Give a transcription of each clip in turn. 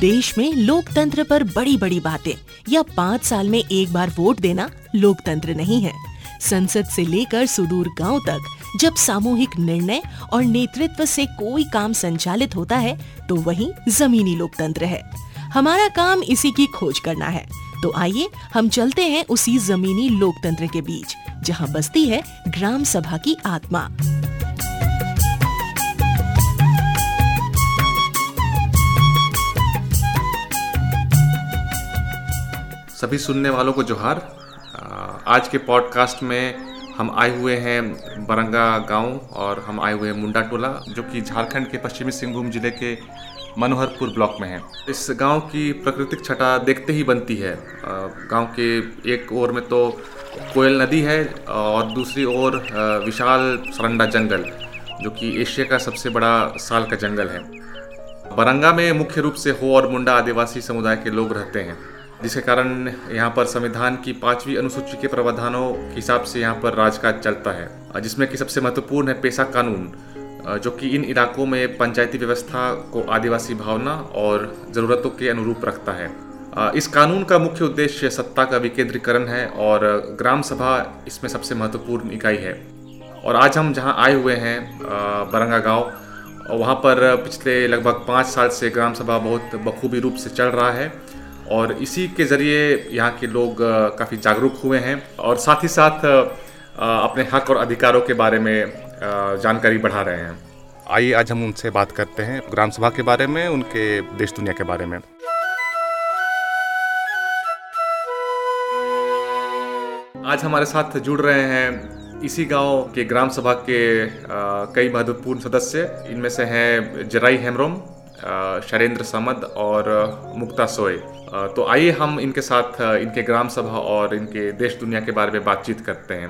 देश में लोकतंत्र पर बड़ी बड़ी बातें। या पाँच साल में एक बार वोट देना लोकतंत्र नहीं है। संसद से लेकर सुदूर गाँव तक जब सामूहिक निर्णय और नेतृत्व से कोई काम संचालित होता है तो वही जमीनी लोकतंत्र है। हमारा काम इसी की खोज करना है। तो आइए हम चलते हैं उसी जमीनी लोकतंत्र के बीच, जहाँ बसती है ग्राम सभा की आत्मा। सभी सुनने वालों को जोहार। आज के पॉडकास्ट में हम आए हुए हैं बरंगा गाँव और हम आए हुए हैं मुंडा टोला, जो कि झारखंड के पश्चिमी सिंहभूम ज़िले के मनोहरपुर ब्लॉक में है। इस गाँव की प्राकृतिक छटा देखते ही बनती है। गाँव के एक ओर में तो कोयल नदी है और दूसरी ओर विशाल सरंडा जंगल, जो कि एशिया का सबसे बड़ा साल का जंगल है। बरंगा में मुख्य रूप से हो और मुंडा आदिवासी समुदाय के लोग रहते हैं। जिसके कारण यहाँ पर संविधान की पांचवी अनुसूची के प्रावधानों के हिसाब से यहाँ पर राजकाज चलता है। जिसमें कि सबसे महत्वपूर्ण है पेशा कानून जो कि इन इलाकों में पंचायती व्यवस्था को आदिवासी भावना और ज़रूरतों के अनुरूप रखता है। इस कानून का मुख्य उद्देश्य सत्ता का विकेंद्रीकरण है और ग्राम सभा इसमें सबसे महत्वपूर्ण इकाई है। और आज हम जहाँ आए हुए हैं बरंगा गाँव, वहाँ पर पिछले लगभग पाँच साल से ग्राम सभा बहुत बखूबी रूप से चल रहा है। और इसी के ज़रिए यहाँ के लोग काफ़ी जागरूक हुए हैं और साथ ही साथ अपने हक और अधिकारों के बारे में जानकारी बढ़ा रहे हैं। आइए आज हम उनसे बात करते हैं ग्राम सभा के बारे में उनके देश दुनिया के बारे में। आज हमारे साथ जुड़ रहे हैं इसी गाँव के ग्राम सभा के कई महत्वपूर्ण सदस्य। इनमें से हैं जराई हेमरोम शरेंद्र समद और मुक्ता सोए तो आइए हम इनके साथ इनके ग्राम सभा और इनके देश दुनिया के बारे में बातचीत करते हैं।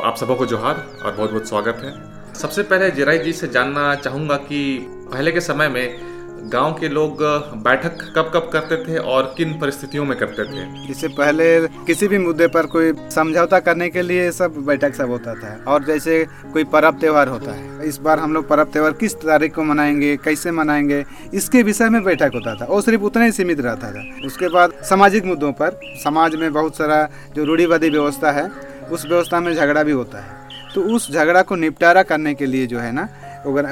आप सबों को जोहार और बहुत बहुत स्वागत है। सबसे पहले जिराई जी से जानना चाहूँगा कि पहले के समय में गाँव के लोग बैठक कब कब करते थे और किन परिस्थितियों में करते थे? इससे पहले किसी भी मुद्दे पर कोई समझौता करने के लिए सब बैठक सब होता था और जैसे कोई पर्व त्योहार होता है, इस बार हम लोग पर्व त्योहार किस तारीख को मनाएँगे, कैसे मनाएँगे, इसके विषय में बैठक होता था और सिर्फ़ उतना ही सीमित रहता था। उसके बाद सामाजिक मुद्दों पर, समाज में बहुत सारा जो रूढ़ीवादी व्यवस्था है, उस व्यवस्था में झगड़ा भी होता है। तो उस झगड़ा को निपटारा करने के लिए जो है ना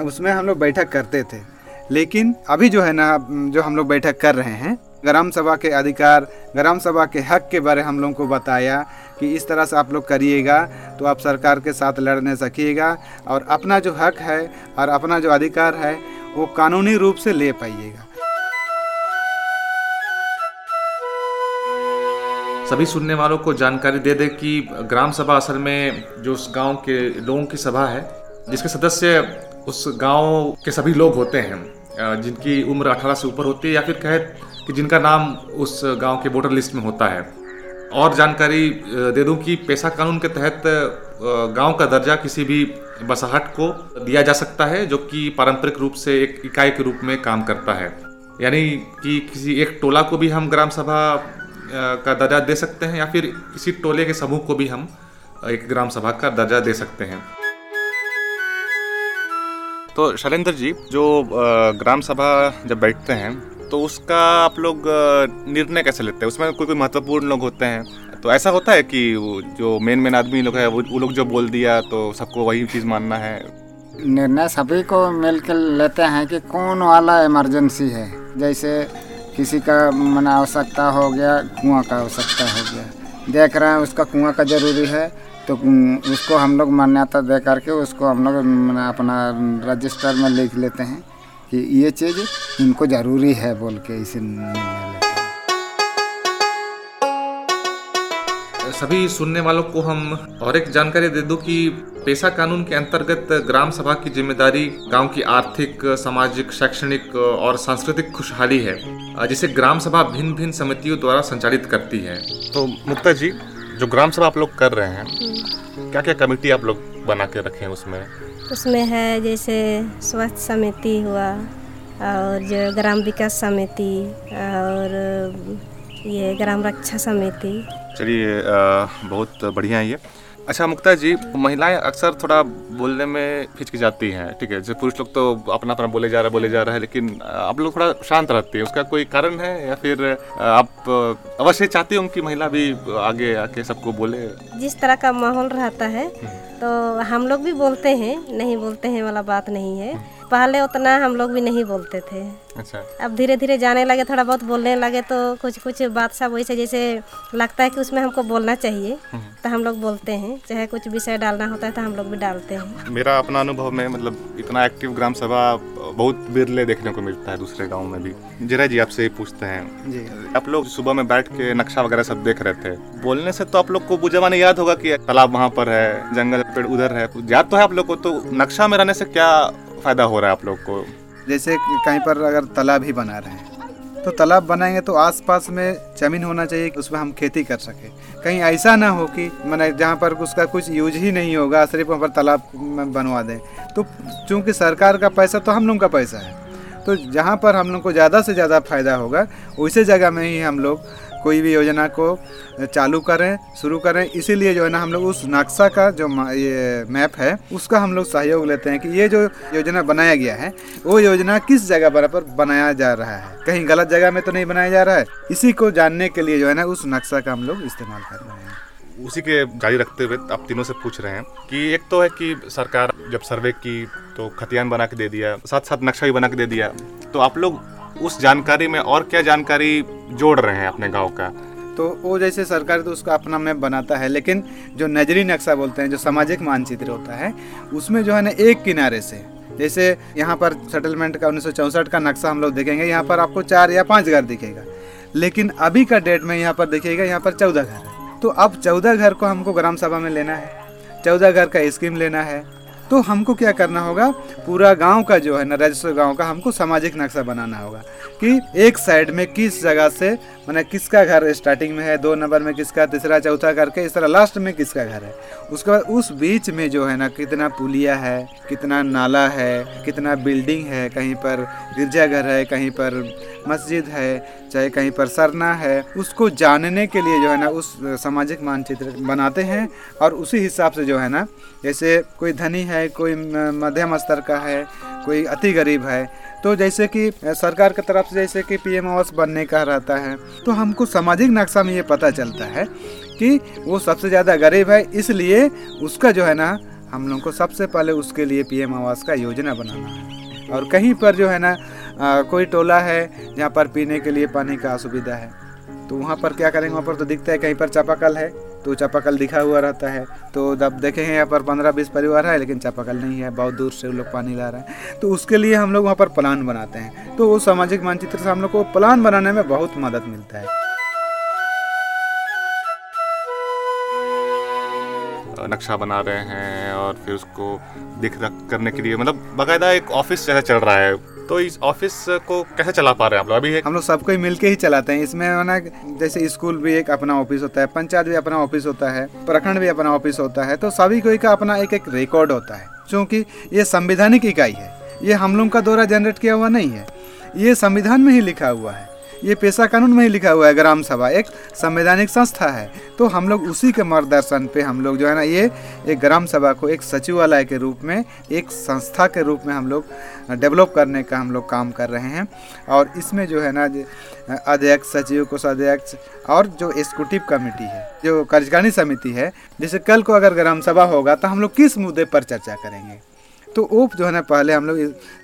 उसमें हम लोग बैठक करते थे। लेकिन अभी जो है ना, जो हम लोग बैठक कर रहे हैं, ग्राम सभा के अधिकार, ग्राम सभा के हक के बारे हम लोगों को बताया कि इस तरह से आप लोग करिएगा तो आप सरकार के साथ लड़ने सकिएगा और अपना जो हक है और अपना जो अधिकार है, वो कानूनी रूप से ले पाइएगा। सभी सुनने वालों को जानकारी दे दे कि ग्राम सभा असल में जो उस गाँव के लोगों की सभा है, जिसके सदस्य उस गाँव के सभी लोग होते हैं जिनकी उम्र 18 से ऊपर होती है या फिर कहे कि जिनका नाम उस गाँव के वोटर लिस्ट में होता है। और जानकारी दे दूँ कि पेशा कानून के तहत गाँव का दर्जा किसी भी बसाहट को दिया जा सकता है, जो कि पारंपरिक रूप से एक इकाई के रूप में काम करता है। यानी कि किसी एक टोला को भी हम ग्राम सभा का दर्जा दे सकते हैं या फिर किसी टोले के समूह को भी हम एक ग्राम सभा का दर्जा दे सकते हैं। तो शैलेंद्र जी, जो ग्राम सभा जब बैठते हैं तो उसका आप लोग निर्णय कैसे लेते हैं? उसमें कोई कोई महत्वपूर्ण लोग होते हैं? तो ऐसा होता है कि जो मेन मेन आदमी लोग है, वो वो लोग जो बोल दिया तो सबको वही चीज़ मानना है? निर्णय सभी को मिल कर लेते हैं कि कौन वाला इमरजेंसी है। जैसे किसी का मन आवश्यकता हो गया, कुआँ का आवश्यकता हो गया। देख रहे हैं, उसका कुआँ का ज़रूरी है। तो उसको हम लोग मान्यता दे करके उसको हम लोग अपना रजिस्टर में लिख लेते हैं कि ये चीज़ इनको ज़रूरी है बोल के इसे सभी सुनने वालों को हम और एक जानकारी दे दूँ कि पेशा कानून के अंतर्गत ग्राम सभा की ज़िम्मेदारी गाँव की आर्थिक सामाजिक शैक्षणिक और सांस्कृतिक खुशहाली है जिसे ग्राम सभा भिन्न भिन्न समितियों द्वारा संचालित करती है। तो मुक्ता जी जो ग्राम सभा आप लोग कर रहे हैं क्या क्या कमेटी आप लोग बना के रखे हैं उसमें? उसमें है जैसे स्वास्थ्य समिति हुआ और जो ग्राम विकास समिति और ये ग्राम रक्षा समिति। चलिए बहुत बढ़िया है ये। अच्छा मुक्ता जी महिलाएँ अक्सर थोड़ा बोलने में हिचकिचाती हैं ठीक है? जैसे पुरुष लोग तो अपना अपना बोले जा रहा है बोले जा रहा है लेकिन आप लोग थोड़ा शांत रहती है। उसका कोई कारण है या फिर आप अवश्य चाहती हूँ कि महिला भी आगे आके सबको बोले? जिस तरह का माहौल रहता है तो हम लोग भी बोलते हैं नहीं बोलते हैं वाला बात नहीं है। पहले उतना हम लोग भी नहीं बोलते थे। अच्छा। अब धीरे धीरे जाने लगे थोड़ा बहुत बोलने लगे तो कुछ कुछ बात सब वैसे जैसे लगता है कि उसमें हमको बोलना चाहिए तो हम लोग बोलते हैं। चाहे कुछ विषय डालना होता है तो हम लोग भी डालते हैं। मेरा अपना अनुभव में मतलब इतना एक्टिव ग्राम सभा बहुत बिरले देखने को मिलता है दूसरे गाँव में भी। जरा जी आपसे पूछते हैं। जी। आप लोग सुबह में बैठ के नक्शा वगैरह सब देख रहे थे। बोलने से तो आप लोग को बुझे माने याद होगा कि तालाब वहाँ पर है जंगल पेड़ उधर है। याद तो है आप लोग को तो नक्शा में रहने से क्या फ़ायदा हो रहा है आप लोग को? जैसे कहीं पर अगर तालाब ही बना रहे हैं तो तालाब बनाएँगे तो आसपास में ज़मीन होना चाहिए कि उसमें हम खेती कर सकें। कहीं ऐसा ना हो कि मैंने जहाँ पर उसका कुछ यूज़ ही नहीं होगा, सिर्फ़ वहाँ पर तालाब बनवा दें। तो चूँकि सरकार का पैसा तो हम लोग का पैसा है तो जहाँ पर हम लोग को ज़्यादा से ज़्यादा फ़ायदा होगा, उसी जगह में ही हम लोग कोई भी योजना को चालू करें, शुरू करें, इसीलिए जो है ना हम लोग उस नक्शा का जो ये मैप है, उसका हम लोग सहयोग लेते हैं कि ये जो योजना बनाया गया है, वो योजना किस जगह पर पर बनाया जा रहा है? कहीं गलत जगह में तो नहीं बनाया जा रहा है? इसी को जानने के लिए जो है ना उस नक्शा का हम लोग इस्तेमाल कर रहे हैं। उसी के जारी रखते हुए आप तीनों से पूछ रहे हैं कि एक तो है कि सरकार जब सर्वे की तो खतियान बना के दे दिया साथ साथ नक्शा भी बना के दे दिया तो आप लोग उस जानकारी में और क्या जानकारी जोड़ रहे हैं अपने गाँव का? तो वो जैसे सरकार तो उसका अपना मैप बनाता है, लेकिन जो नजरी नक्शा बोलते हैं, जो सामाजिक मानचित्र होता है, उसमें जो है ना एक किनारे से, जैसे यहाँ पर सेटलमेंट का उन्नीस सौ चौंसठ का नक्शा हम लोग देखेंगे, यहाँ पर आपको चार या पाँच घर दिखेगा, लेकिन अभी का डेट में यहाँ पर देखिएगा यहाँ पर चौदह घर है। तो अब चौदह घर को हमको ग्राम सभा में लेना है, चौदह घर का स्कीम लेना है तो हमको क्या करना होगा? पूरा गाँव का जो है ना, राजस्व गाँव का हमको सामाजिक नक्शा बनाना होगा कि एक साइड में किस जगह से, मैंने किसका घर स्टार्टिंग में है, दो नंबर में किसका, तीसरा, चौथा करके इस तरह लास्ट में किसका घर है? उसके बाद उस बीच में जो है ना, कितना पुलिया है, कितना नाला है, कितना बिल्डिंग है, कहीं पर गिरजाघर है, कहीं पर मस्जिद है, चाहे कहीं पर सरना है, उसको जानने के लिए जो है ना, उस सामाजिक मानचित्र बनाते हैं और उसी हिसाब से जो है ना, जैसे कोई धनी है कोई मध्यम स्तर का है कोई अति गरीब है। तो जैसे कि सरकार की तरफ़ से जैसे कि पीएम आवास बनने का रहता है तो हमको सामाजिक नक्शा में ये पता चलता है कि वो सबसे ज़्यादा गरीब है इसलिए उसका जो है ना हम लोग को सबसे पहले उसके लिए पीएम आवास का योजना बनाना है। और कहीं पर जो है ना अ, कोई टोला है जहाँ पर पीने के लिए पानी का असुविधा है तो वहाँ पर क्या करेंगे वहाँ पर तो दिखता है कहीं पर चापाकल है तो चापाकल दिखा हुआ रहता है। तो जब देखेंगे यहाँ पर पंद्रह बीस परिवार है, लेकिन चापाकल नहीं है, बहुत दूर से लोग पानी ला रहे हैं। तो उसके लिए हम लोग वहाँ पर प्लान बनाते हैं। तो वो सामाजिक मानचित्र से हम लोग को प्लान बनाने में बहुत मदद मिलता है। नक्शा बना रहे हैं और फिर उसको देख रख करने के लिए मतलब बाकायदा एक ऑफ़िस जैसा चल रहा है। तो इस ऑफ़िस को कैसे चला पा रहे हैं आप लोग? अभी हम लोग सबको ही मिलके ही चलाते हैं। इसमें ना, जैसे स्कूल भी एक अपना ऑफ़िस होता है, पंचायत भी अपना ऑफ़िस होता है, प्रखंड भी अपना ऑफ़िस होता है तो सभी कोई का अपना एक एक रिकॉर्ड होता है। क्योंकि ये संविधानिक इकाई है। ये हम लोग का दौरा जनरेट किया हुआ नहीं है। ये संविधान में ही लिखा हुआ है। ये पेशा कानून में ही लिखा हुआ है, ग्राम सभा, एक संवैधानिक संस्था है। तो हम लोग उसी के मार्गदर्शन पे हम लोग जो है ना, ये एक ग्राम सभा को एक सचिवालय के रूप में, एक संस्था के रूप में हम लोग डेवलप करने का हम लोग काम कर रहे हैं। और इसमें जो है ना अध्यक्ष, सचिव, कोषाध्यक्ष और जो एग्जीक्यूटिव कमेटी है, जो कार्यकारिणी समिति है, जैसे कल को अगर ग्राम सभा होगा तो हम लोग किस मुद्दे पर चर्चा करेंगे? तो वो जो है ना, पहले हम लोग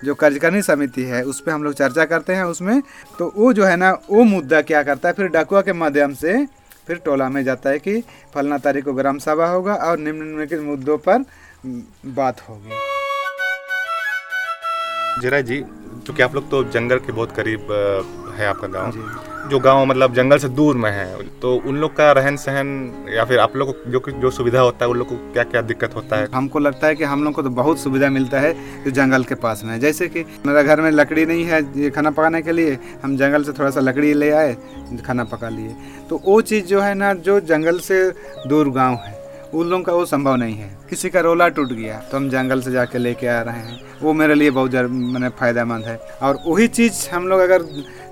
जो कार्यकारिणी समिति है, उस पर हम लोग चर्चा करते हैं उसमें। तो वो जो है ना, वो मुद्दा क्या करता है, फिर डाकुआ के माध्यम से फिर टोला में जाता है कि फलना तारीख को ग्राम सभा होगा और निम्न निम्न के मुद्दों पर बात होगी। जरा जी क्योंकि आप लोग तो जंगल के बहुत करीब है आपका गाँव। जी। गाँव मतलब जंगल से दूर में है तो उन लोग का रहन सहन या फिर आप लोग को जो जो सुविधा होता है उन लोग को क्या क्या दिक्कत होता है? हमको लगता है कि हम लोग को तो बहुत सुविधा मिलता है जो जंगल के पास में है। जैसे कि मेरा घर में लकड़ी नहीं है ये खाना पकाने के लिए हम जंगल से थोड़ा सा लकड़ी ले आए खाना पका लिए। तो वो चीज़ जो है ना जो जंगल से दूर गाँव है उन लोगों का वो संभव नहीं है। किसी का रोला टूट गया तो हम जंगल से जाके लेके आ रहे हैं। वो मेरे लिए बहुत मैंने फ़ायदेमंद है। और वही चीज़ हम लोग अगर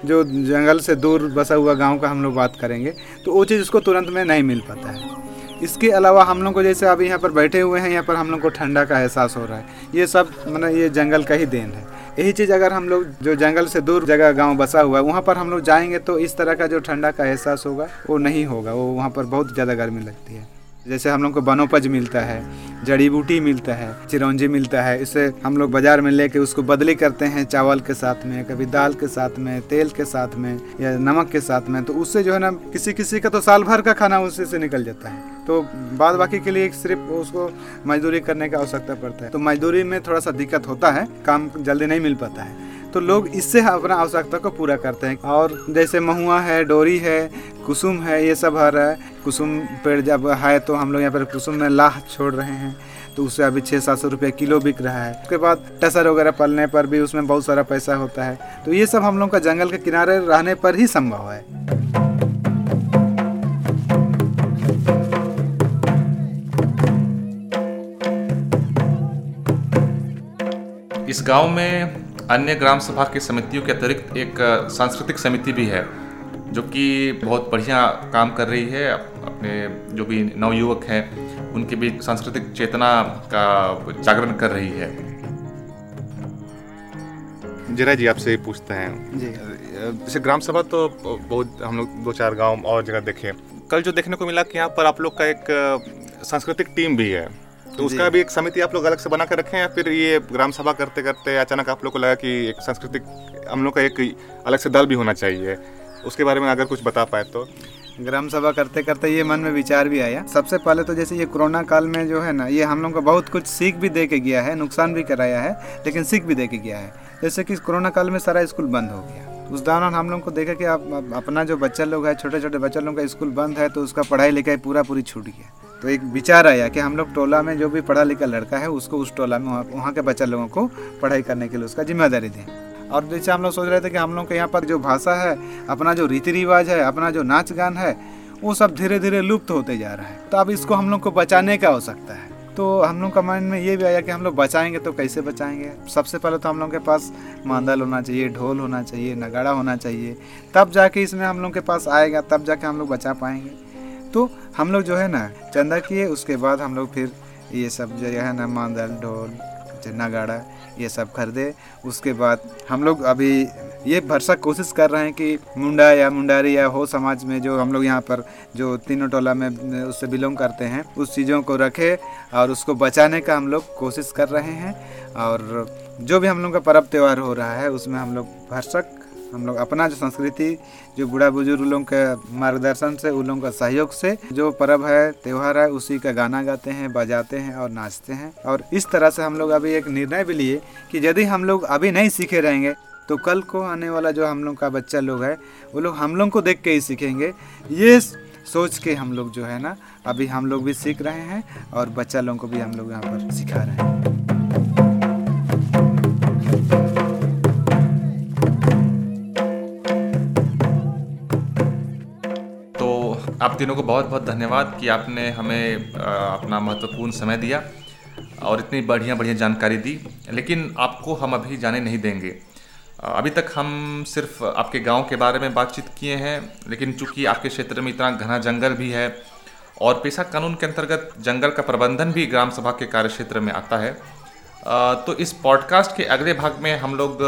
जो जंगल से दूर बसा हुआ गाँव का हम लोग बात करेंगे तो वो चीज़ उसको तुरंत में नहीं मिल पाता है। इसके अलावा हम लोग को जैसे अभी यहाँ पर बैठे हुए हैं, यहाँ पर हम लोग को ठंडा का एहसास हो रहा है। ये सब मतलब ये जंगल का ही देन है। यही चीज़ अगर हम लोग जो जंगल से दूर जगह गाँव बसा हुआ है, वहाँ पर हम लोग जाएँगे तो इस तरह का जो ठंडा का एहसास होगा, वो नहीं होगा। वो वहाँ पर बहुत ज़्यादा गर्मी लगती है। जैसे हम लोग को बनोपज मिलता है, जड़ी बूटी मिलता है, चिरौंजी मिलता है, इसे हम लोग बाज़ार में लेके उसको बदली करते हैं चावल के साथ में, कभी दाल के साथ में, तेल के साथ में या नमक के साथ में तो उससे जो है ना किसी किसी का तो साल भर का खाना उसी से निकल जाता है। तो बाद बाकी के लिए सिर्फ़ उसको मजदूरी करने की आवश्यकता पड़ता है। तो मजदूरी में थोड़ा सा दिक्कत होता है, काम जल्दी नहीं मिल पाता है। तो लोग इससे अपना आवश्यकता को पूरा करते हैं। और जैसे महुआ है, डोरी है, कुसुम है, ये सब हर है कुसुम पेड़ जब है तो हम लोग यहाँ पर कुसुम में लाह छोड़ रहे हैं। तो उससे अभी छः, सात सौ रुपये किलो बिक रहा है। उसके बाद टसर वगैरह पलने पर भी उसमें बहुत सारा पैसा होता है। तो ये सब हम लोग का जंगल के किनारे रहने पर ही संभव है। इस गाँव में अन्य ग्राम सभा की समितियों के अतिरिक्त एक सांस्कृतिक समिति भी है जो कि बहुत बढ़िया काम कर रही है। अपने जो भी नवयुवक हैं उनके बीच सांस्कृतिक चेतना का जागरण कर रही है। जरा जी आपसे पूछते हैं। जी। जैसे ग्राम सभा तो बहुत हम लोग दो चार गाँव और जगह देखे। कल जो देखने को मिला कि यहाँ पर आप लोग का एक सांस्कृतिक टीम भी है। तो उसका भी एक समिति आप लोग अलग से बना कर रखे हैं या फिर ये ग्राम सभा करते करते अचानक आप लोग को लगा कि एक सांस्कृतिक हम लोग का एक अलग से दल भी होना चाहिए। उसके बारे में अगर कुछ बता पाए तो। ग्राम सभा करते करते ये मन में विचार भी आया। सबसे पहले तो जैसे ये कोरोना काल में जो है ना ये हम लोग को बहुत कुछ सीख भी दे के गया है नुकसान भी कराया है लेकिन सीख भी दे के गया है। जैसे कि कोरोना काल में सारा स्कूल बंद हो गया। उस दौरान हम लोग को देखा कि आप अपना जो बच्चा लोग है छोटे छोटे बच्चा लोग का स्कूल बंद है तो उसका पढ़ाई लिखाई पूरा पूरी छूट गया। तो एक विचार आया कि हम लोग टोला में जो भी पढ़ा लिखा लड़का है, उसको उस टोला में वहाँ के बच्चा लोगों को पढ़ाई करने के लिए उसका ज़िम्मेदारी दें। और जैसे हम लोग सोच रहे थे कि हम लोग के यहाँ पर जो भाषा है, अपना जो रीति रिवाज है, अपना जो नाच गान है, वो सब धीरे धीरे लुप्त होते जा रहा है। तो अब इसको हम लोग को बचाने का आवश्यकता है। तो हम लोग का माइंड में ये भी आया कि हम लोग बचाएँगे तो कैसे बचाएँगे? सबसे पहले तो हम लोग के पास मांदल होना चाहिए, ढोल होना चाहिए, नगाड़ा होना चाहिए। तब जाके इसमें हम लोग के पास आएगा, तब जाके हम लोग बचा पाएँगे। तो हम लोग जो है ना, चंदा किए, उसके बाद हम लोग फिर ये सब जो है ना, मांदल, ढोल नगाड़ा ये सब खरीदे। उसके बाद हम लोग अभी ये भरसक कोशिश कर रहे हैं कि मुंडा या मुंडारी या हो समाज में जो हम लोग यहाँ पर जो तीनों टोला में उससे बिलोंग करते हैं, उस चीज़ों को रखे और उसको बचाने का हम लोग कोशिश कर रहे हैं। और जो भी हम लोग का पर्व त्यौहार हो रहा है, उसमें हम लोग भरसक हम लोग अपना जो संस्कृति, जो बूढ़ा बुज़ुर्ग लोगों के मार्गदर्शन से, उन लोगों का सहयोग से, जो पर्व है, त्यौहार है, उसी का गाना गाते हैं, बजाते हैं और नाचते हैं। और इस तरह से हम लोग अभी एक निर्णय भी लिए कि यदि हम लोग अभी नहीं सीखे रहेंगे तो कल को आने वाला जो हम लोग का बच्चा लोग है, वो लोग हम लोग को देख के ही सीखेंगे। ये सोच के हम लोग जो है ना, अभी हम लोग भी सीख रहे हैं और बच्चा लोगों को भी हम लोग यहाँ पर सिखा रहे हैं। आप तीनों को बहुत बहुत धन्यवाद कि आपने हमें अपना महत्वपूर्ण समय दिया और इतनी बढ़िया बढ़िया जानकारी दी। लेकिन आपको हम अभी जाने नहीं देंगे। अभी तक हम सिर्फ़ आपके गाँव के बारे में बातचीत किए हैं, लेकिन चूँकि आपके क्षेत्र में इतना घना जंगल भी है और पेशा कानून के अंतर्गत जंगल का प्रबंधन भी ग्राम सभा के कार्य क्षेत्र में आता है तो इस पॉडकास्ट के अगले भाग में हम लोग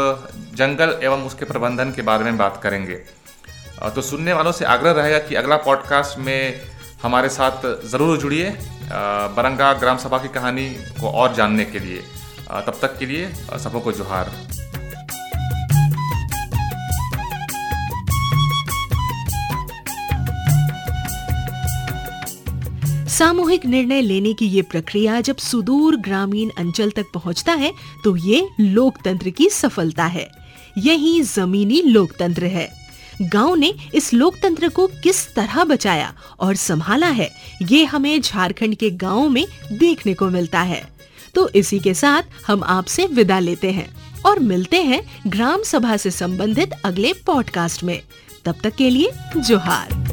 जंगल एवं उसके प्रबंधन के बारे में बात करेंगे। तो सुनने वालों से आग्रह रहेगा कि अगला पॉडकास्ट में हमारे साथ ज़रूर जुड़िए बरंगा ग्राम सभा की कहानी को और जानने के लिए। तब तक के लिए सबों को जोहार। सामूहिक निर्णय लेने की ये प्रक्रिया जब सुदूर ग्रामीण अंचल तक पहुँचता है तो ये लोकतंत्र की सफलता है। यही जमीनी लोकतंत्र है। गाँव ने इस लोकतंत्र को किस तरह बचाया और संभाला है, ये हमें झारखंड के गाँव में देखने को मिलता है। तो इसी के साथ हम आपसे विदा लेते हैं और मिलते हैं ग्राम सभा से संबंधित अगले पॉडकास्ट में। तब तक के लिए जोहार।